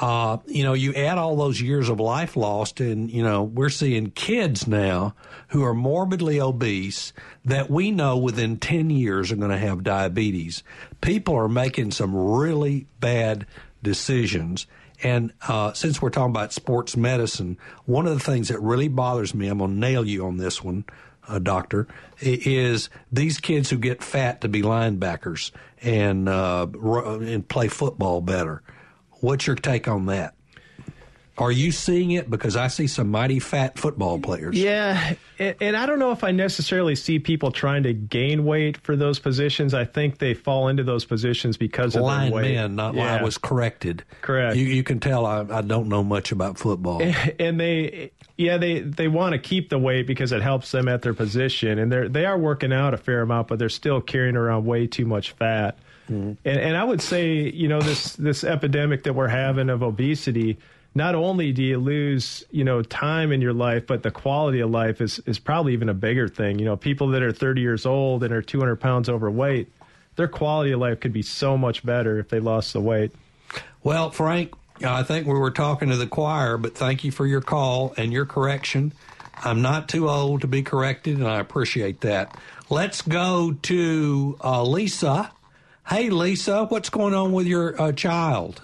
Uh, you know, you add all those years of life lost, and, you know, we're seeing kids now who are morbidly obese that we know within 10 years are going to have diabetes. People are making some really bad decisions. And uh, since we're talking about sports medicine, one of the things that really bothers me, I'm going to nail you on this one, uh, doctor, is these kids who get fat to be linebackers and uh, and play football better. What's your take on that? Are you seeing it? Because I see some mighty fat football players. Yeah, and, and, I don't know if I necessarily see people trying to gain weight for those positions. I think they fall into those positions because of their weight. men. Not yeah. I was corrected. Correct. You, you can tell I, I, don't know much about football. And, and they, yeah, they they want to keep the weight because it helps them at their position, and they're they are working out a fair amount, but they're still carrying around way too much fat. Mm-hmm. And, and I would say, you know, this this epidemic that we're having of obesity not only do you lose, you know, time in your life, but the quality of life is, is probably even a bigger thing. You know, people that are 30 years old and are 200 pounds overweight, their quality of life could be so much better if they lost the weight. Well, Frank, I think we were talking to the choir, but thank you for your call and your correction. I'm not too old to be corrected, and I appreciate that. Let's go to uh, Lisa. Hey, Lisa, what's going on with your uh, child?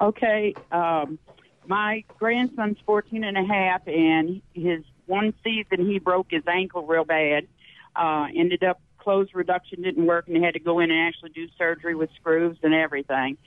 Okay, um, my grandson's 14 and a half, and his one season he broke his ankle real bad. Uh, ended up closed reduction didn't work, and they had to go in and actually do surgery with screws and everything.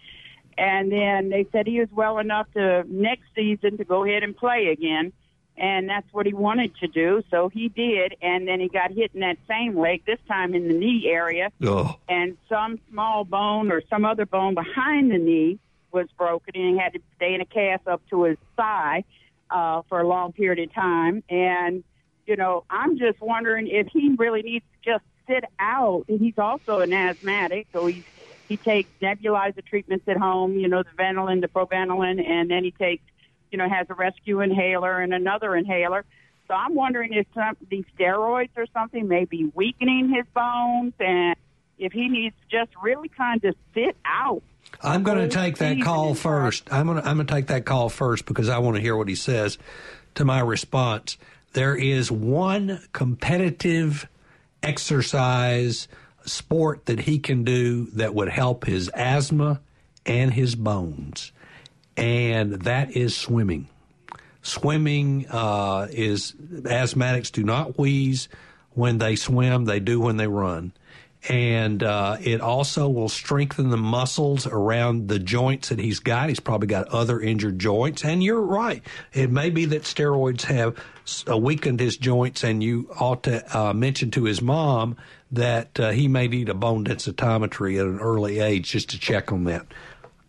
And then they said he was well enough to next season to go ahead and play again. And that's what he wanted to do. So he did. And then he got hit in that same leg, this time in the knee area. Oh. And some small bone or some other bone behind the knee was broken and he had to stay in a cast up to his thigh uh, for a long period of time. And, you know, I'm just wondering if he really needs to just sit out. He's also an asthmatic, so he's he takes nebulizer treatments at home, you know, the Ventolin, the Provenolin, and then he takes, you know, has a rescue inhaler and another inhaler. So I'm wondering if some these steroids or something may be weakening his bones, and if he needs to just really kind of sit out. I'm going to take that call first. I'm going to I'm going to take that call first because I want to hear what he says to my response. There is one competitive exercise sport that he can do that would help his asthma and his bones, and that is swimming. Swimming uh, is asthmatics do not wheeze when they swim; they do when they run. And uh, it also will strengthen the muscles around the joints that he's got. He's probably got other injured joints. And you're right; it may be that steroids have uh, weakened his joints, and you ought to uh, mention to his mom that uh, he may need a bone densitometry at an early age just to check on that.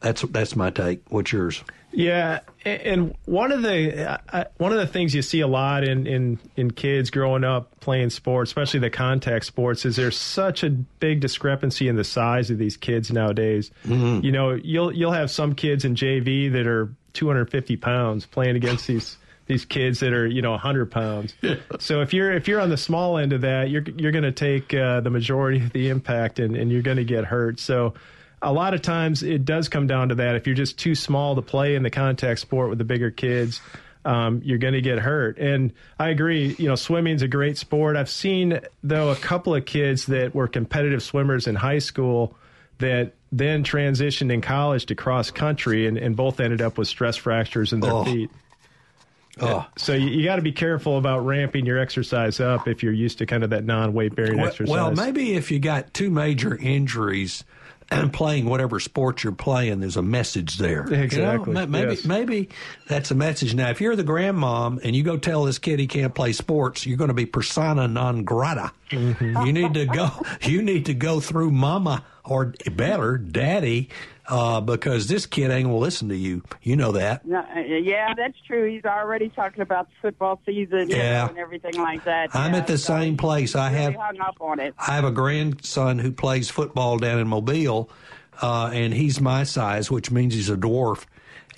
That's that's my take. What's yours? Yeah, and one of the uh, one of the things you see a lot in, in in kids growing up playing sports, especially the contact sports, is there's such a big discrepancy in the size of these kids nowadays. Mm-hmm. You know, you'll you'll have some kids in JV that are 250 pounds playing against these these kids that are you know 100 pounds. so if you're if you're on the small end of that, you're you're going to take uh, the majority of the impact and, and you're going to get hurt. So a lot of times it does come down to that. If you're just too small to play in the contact sport with the bigger kids, um, you're going to get hurt. And I agree, you know, swimming's a great sport. I've seen, though, a couple of kids that were competitive swimmers in high school that then transitioned in college to cross country and, and both ended up with stress fractures in their Oh. feet. Oh. So you, you got to be careful about ramping your exercise up if you're used to kind of that non-weight bearing Well, exercise. well, maybe if you got two major injuries playing whatever sport you're playing, there's a message there. You know? Exactly, Maybe yes. maybe that's a message. Now, if you're the grandmom and you go tell this kid he can't play sports, you're going to be persona non grata. Mm-hmm. You need to go. You need to go through mama or better, daddy, uh, because this kid ain't to listen to you. You know that. No, uh, yeah, that's true. He's already talking about the football season Yeah. and everything like that. I'm Yeah, at the so same place. I really have hung up on it. I have a grandson who plays football down in Mobile, uh, and he's my size, which means he's a dwarf.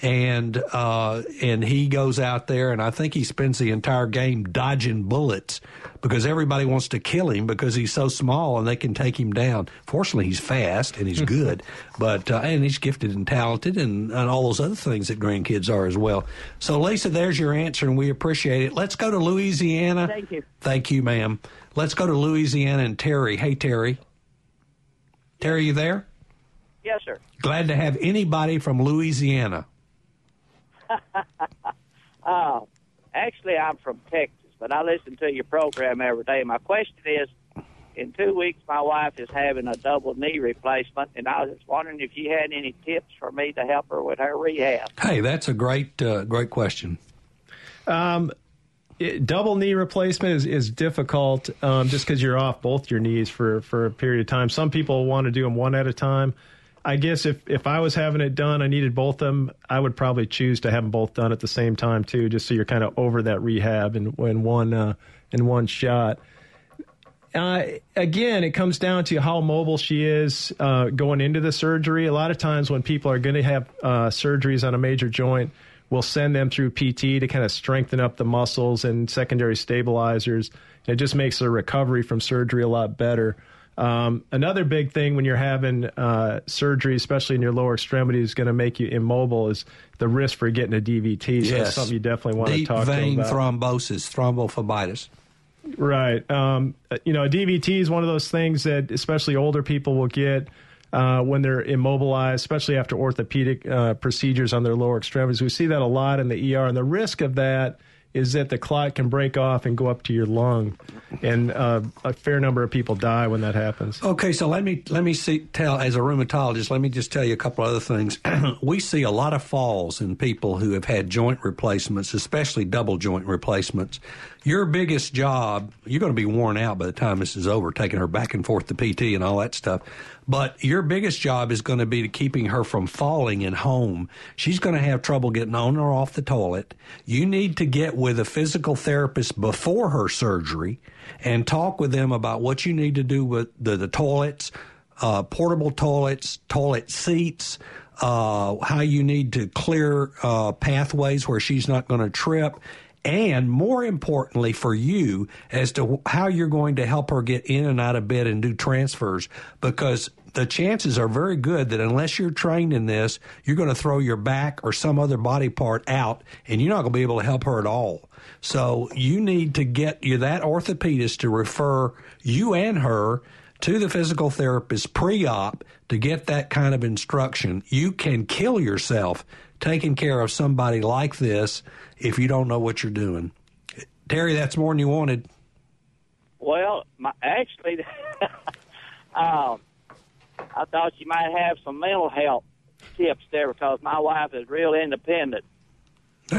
And uh, and he goes out there, and I think he spends the entire game dodging bullets because everybody wants to kill him because he's so small and they can take him down. Fortunately, he's fast and he's good, but uh, and he's gifted and talented and, and all those other things that grandkids are as well. So, Lisa, there's your answer, and we appreciate it. Let's go to Louisiana. Thank you. Thank you, ma'am. Let's go to Louisiana and Terry. Hey, Terry. Terry, you there? Yes, sir. Glad to have anybody from Louisiana. Uh, actually, I'm from Texas, but I listen to your program every day. My question is, in two weeks, my wife is having a double knee replacement, and I was just wondering if you had any tips for me to help her with her rehab. Hey, that's a great, uh, great question. Um, it, double knee replacement is, is difficult um, just because you're off both your knees for, for a period of time. Some people want to do them one at a time. I guess if, if I was having it done, I needed both of them, I would probably choose to have them both done at the same time too, just so you're kind of over that rehab in, in one uh, in one shot. Uh, again, it comes down to how mobile she is uh, going into the surgery. A lot of times when people are going to have uh, surgeries on a major joint, we'll send them through PT to kind of strengthen up the muscles and secondary stabilizers. It just makes the recovery from surgery a lot better. Um, another big thing when you're having uh, surgery, especially in your lower extremities, is going to make you immobile is the risk for getting a DVT. So that's something you definitely want Deep to talk vein to about. thrombosis, thrombophlebitis. Right. Um, you know, a DVT is one of those things that especially older people will get uh, when they're immobilized, especially after orthopedic uh, procedures on their lower extremities. We see that a lot in the ER, and the risk of that is that the clot can break off and go up to your lung, and uh, a fair number of people die when that happens. Okay, so let me let me see, tell as a rheumatologist. Let me just tell you a couple other things. we see a lot of falls in people who have had joint replacements, especially double joint replacements. Your biggest job, you're going to be worn out by the time this is over, taking her back and forth to PT and all that stuff. But your biggest job is going to be to keeping her from falling at home. She's going to have trouble getting on or off the toilet. You need to get with a physical therapist before her surgery and talk with them about what you need to do with the, the toilets, uh, portable toilets, toilet seats, uh, how you need to clear uh, pathways where she's not going to trip, and more importantly for you as to how you're going to help her get in and out of bed and do transfers because the chances are very good that unless you're trained in this, you're going to throw your back or some other body part out and you're not going to be able to help her at all. So you need to get you that orthopedist to refer you and her to the physical therapist pre-op to get that kind of instruction. You can kill yourself taking care of somebody like this if you don't know what you're doing. Terry, that's more than you wanted. Well, my, actually, um, I thought you might have some mental health tips there because my wife is real independent.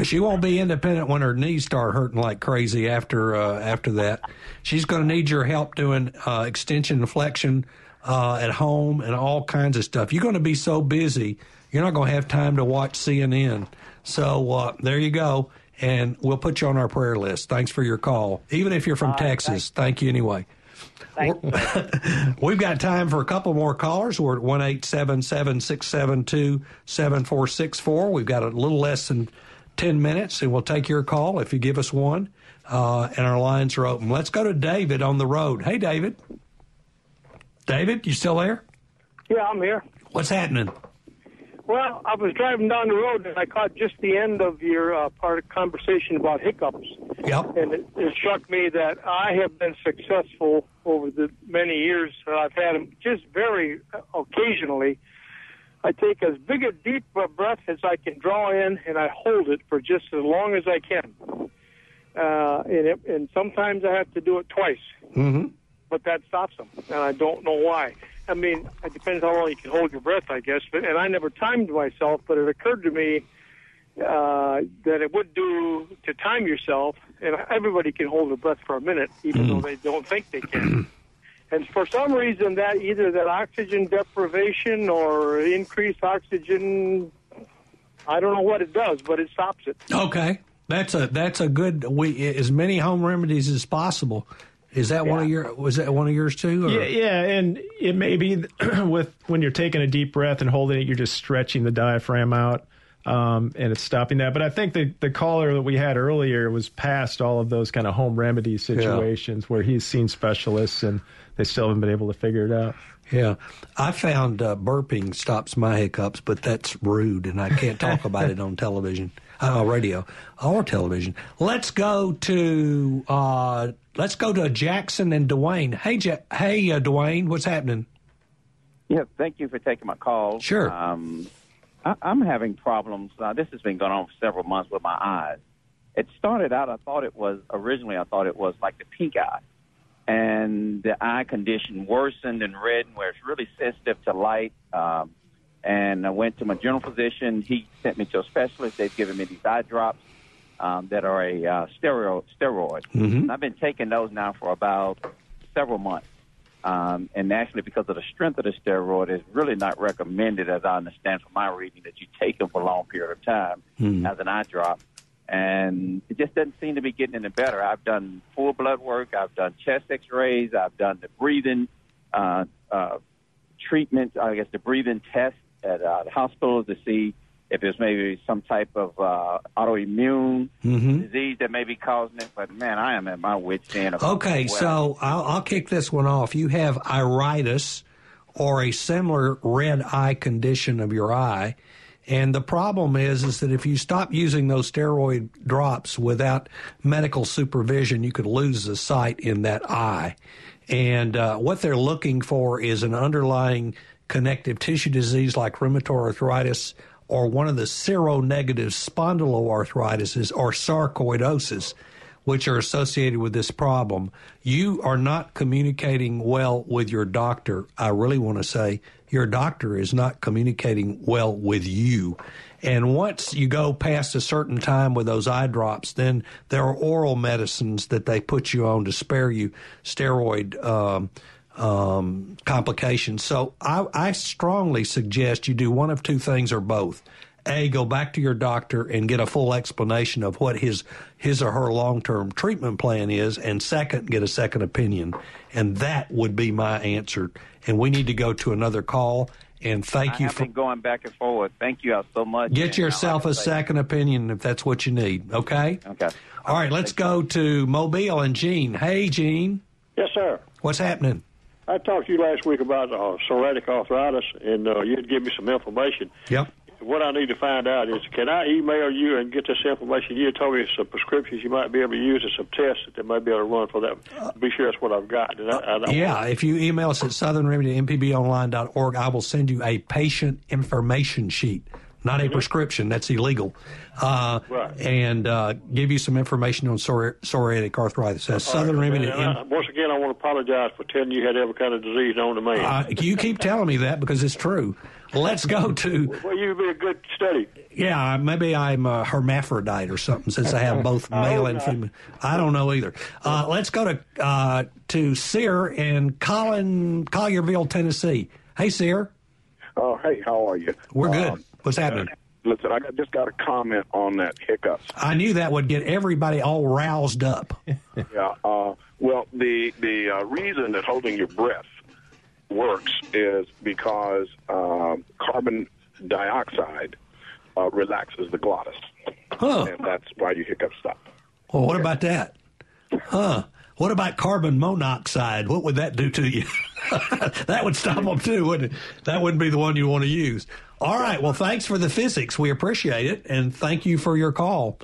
She won't be independent when her knees start hurting like crazy after uh, after that. She's going to need your help doing uh, extension and flexion uh, at home and all kinds of stuff. You're going to be so busy, you're not going to have time to watch CNN. So uh, there you go. And we'll put you on our prayer list. Thanks for your call. Even if you're from Texas, thank you anyway. We've got time for a couple more callers. We're at one eight seven seven six seven two seven four six four. We've got a little less than ten minutes, and we'll take your call if you give us one. Uh, and our lines are open. Let's go to David on the road. Hey, David. David, you still there? Yeah, I'm here. What's happening? Well, I was driving down the road and I caught just the end of your uh, part of conversation about hiccups. Yep. And it, it struck me that I have been successful over the many years that I've had them, just very occasionally. I take as big a deep breath as I can draw in, and I hold it for just as long as I can. Uh, and, it, and sometimes I have to do it twice, Mm-hmm. but that stops them, and I don't know why. I mean, it depends how long you can hold your breath, I guess. But and I never timed myself, but it occurred to me uh, that it would do to time yourself, and everybody can hold their breath for a minute, even though they don't think they can. and for some reason, that either that oxygen deprivation or increased oxygen, I don't know what it does, but it stops it. Okay, that's a that's a good. We as many home remedies as possible. Is that one of your? Was that one of yours too? Or? Yeah, yeah, and it may be with when you're taking a deep breath and holding it, you're just stretching the diaphragm out, um, and it's stopping that. But I think the the caller that we had earlier was past all of those kind of home remedy situations where he's seen specialists and they still haven't been able to figure it out. Yeah, I found uh, burping stops my hiccups, but that's rude, and I can't talk about it on television, uh, radio, or television. Let's go to uh, let's go to Jackson and Dwayne. Hey, ja- hey, uh, Dwayne, what's happening? Yeah, thank you for taking my call. Sure. Um, I, I'm having problems. Uh, this has been going on for several months with my eyes. It started out, I thought it was, originally, I thought it was like the pink eye. And the eye condition worsened and reddened where it's really sensitive to light. Um, and I went to my general physician. He sent me to a specialist. They've given me these eye drops um, that are a uh, steroid. steroid. Mhm. And I've been taking those now for about several months. Um, and actually, because of the strength of the steroid, it's really not recommended, as I understand from my reading, that you take them for a long period of time Hmm. as an eye drop. And it just doesn't seem to be getting any better. I've done full blood work. I've done chest X-rays. I've done the breathing uh, uh, treatment. I guess the breathing test at uh, the hospitals to see if there's maybe some type of uh, autoimmune Mhm. disease that may be causing it. But man, I am at my wit's end. Okay, so I'll, I'll kick this one off. You have iritis or a similar red eye condition of your eye. And the problem is, is that if you stop using those steroid drops without medical supervision, you could lose the sight in that eye. And uh, what they're looking for is an underlying connective tissue disease like rheumatoid arthritis or one of the seronegative spondyloarthritises or sarcoidosis, which are associated with this problem, you are not communicating well with your doctor. I really want to say your doctor is not communicating well with you. And once you go past a certain time with those eye drops, then there are oral medicines that they put you on to spare you steroid um, um, complications. So I, I strongly suggest you do one of two things or both. A, go back to your doctor and get a full explanation of what his his or her long term treatment plan is, and second, get a second opinion. And that would be my answer. And we need to go to another call. And thank I you have for been going back and forth. Thank you so much. get yourself I a like to say- second opinion if that's what you need. Okay. Okay. All right. Let's go to Mobile and Gene. Hey, Gene. Yes, sir. What's happening? I talked to you last week about uh, psoriatic arthritis, and uh, you'd give me some information. Yep. What I need to find out is, can I email you and get this information? You told me some prescriptions you might be able to use and some tests that they might be able to run for that. Be sure that's what I've got. And I, I Yeah, if you email us at southernremedy.mpbonline.org, I will send you a patient information sheet, not a prescription. That's illegal. Uh, Right. And uh, give you some information on psori- psoriatic arthritis. That's Southern Remedy. And I, once again, I want to apologize for telling you you had every kind of disease known to man. Uh, you keep telling me that because it's true. Let's go to well, you'd be a good study. Yeah, maybe I'm a hermaphrodite or something since I have both male and female. I don't know either. Uh, let's go to uh, to Sear in Collin, Collierville, Tennessee. Hey, Sear. Oh, hey, how are you? We're good. Um, What's happening? Listen, I got- just got a comment on that hiccup. I knew that would get everybody all roused up. Yeah. Uh, well, the the uh, reason that holding your breath works is because um, carbon dioxide uh, relaxes the glottis, Huh. and that's why your hiccups stop. Well, what about that? Huh? What about carbon monoxide? What would that do to you? that would stop them too, wouldn't it? That wouldn't be the one you want to use. All right. Well, thanks for the physics. We appreciate it, and thank you for your call.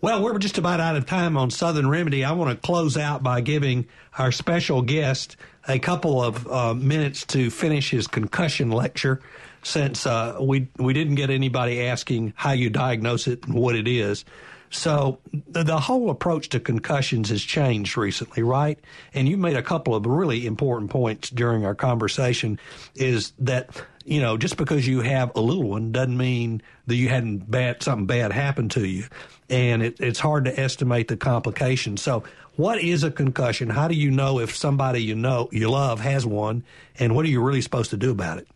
Well, we're just about out of time on Southern Remedy. I want to close out by giving our special guest a couple of uh, minutes to finish his concussion lecture, since uh, we we didn't get anybody asking how you diagnose it and what it is. So the, the whole approach to concussions has changed recently, right? And you made a couple of really important points during our conversation. Is that you know just because you have a little one doesn't mean that you hadn't bad something bad happened to you, and it, it's hard to estimate the complications. So. What is a concussion? How do you know if somebody you know you love has one, and what are you really supposed to do about it?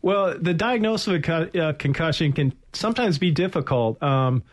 Well, the diagnosis of a co- uh, concussion can sometimes be difficult. Um,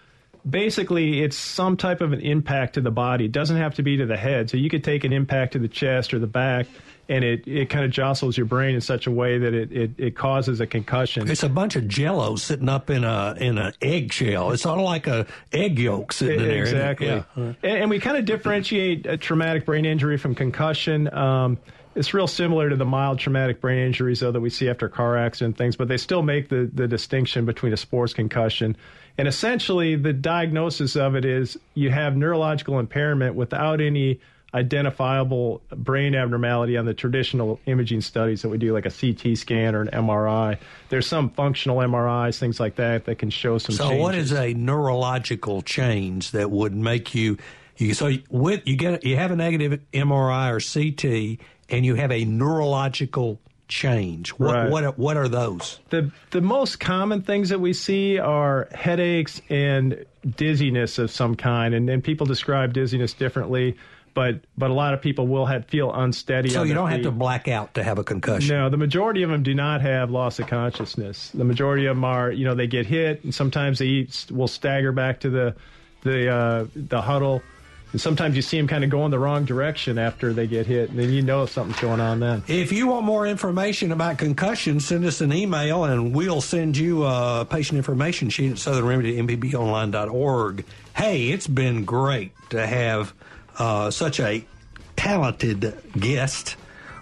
basically, it's some type of an impact to the body. It doesn't have to be to the head. So you could take an impact to the chest or the back, and it, it kind of jostles your brain in such a way that it, it, it causes a concussion. It's a bunch of Jello sitting up in a in an eggshell. It's sort of like a egg yolk sitting in there. it? Exactly. Yeah. And, and we kind of differentiate a traumatic brain injury from concussion. Um, it's real similar to the mild traumatic brain injuries, though, that we see after car accident things, but they still make the, the distinction between a sports concussion. And essentially, the diagnosis of it is you have neurological impairment without any identifiable brain abnormality on the traditional imaging studies that we do, like a CT scan or an MRI. There's some functional MRIs, things like that, that can show some So, changes. what is a neurological change that would make you? You so with you get you have a negative MRI or CT, and you have a neurological change. What Right. what what are those? The the most common things that we see are headaches and dizziness of some kind, and, and people describe dizziness differently. But but a lot of people will have feel unsteady. So you don't have to black out to have a concussion. No, the majority of them do not have loss of consciousness. The majority of them are, you know, they get hit, and sometimes they will stagger back to the the uh, the huddle. And sometimes you see them kind of go in the wrong direction after they get hit, and then you know something's going on then. If you want more information about concussion, send us an email and we'll send you a patient information sheet at southernremedy.mpbonline.org. Hey, it's been great to have uh, such a talented guest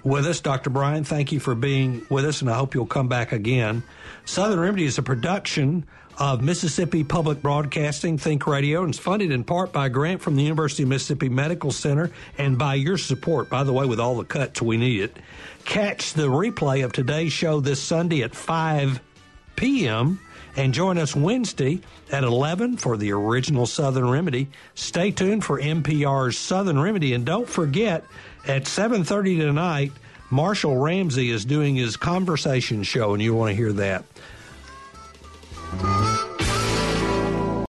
with us. Dr. Brian, thank you for being with us, and I hope you'll come back again. Southern Remedy is a production of Mississippi Public Broadcasting Think Radio and it's funded in part by a grant from the University of Mississippi Medical Center and by your support. By the way, with all the cuts, we need it. Catch the replay of today's show this Sunday at 5 p.m. And join us Wednesday at 11 for the original Southern Remedy. Stay tuned for NPR's Southern Remedy. And don't forget, at 7.30 tonight, Marshall Ramsey is doing his conversation show, and you want to hear that. Thank you.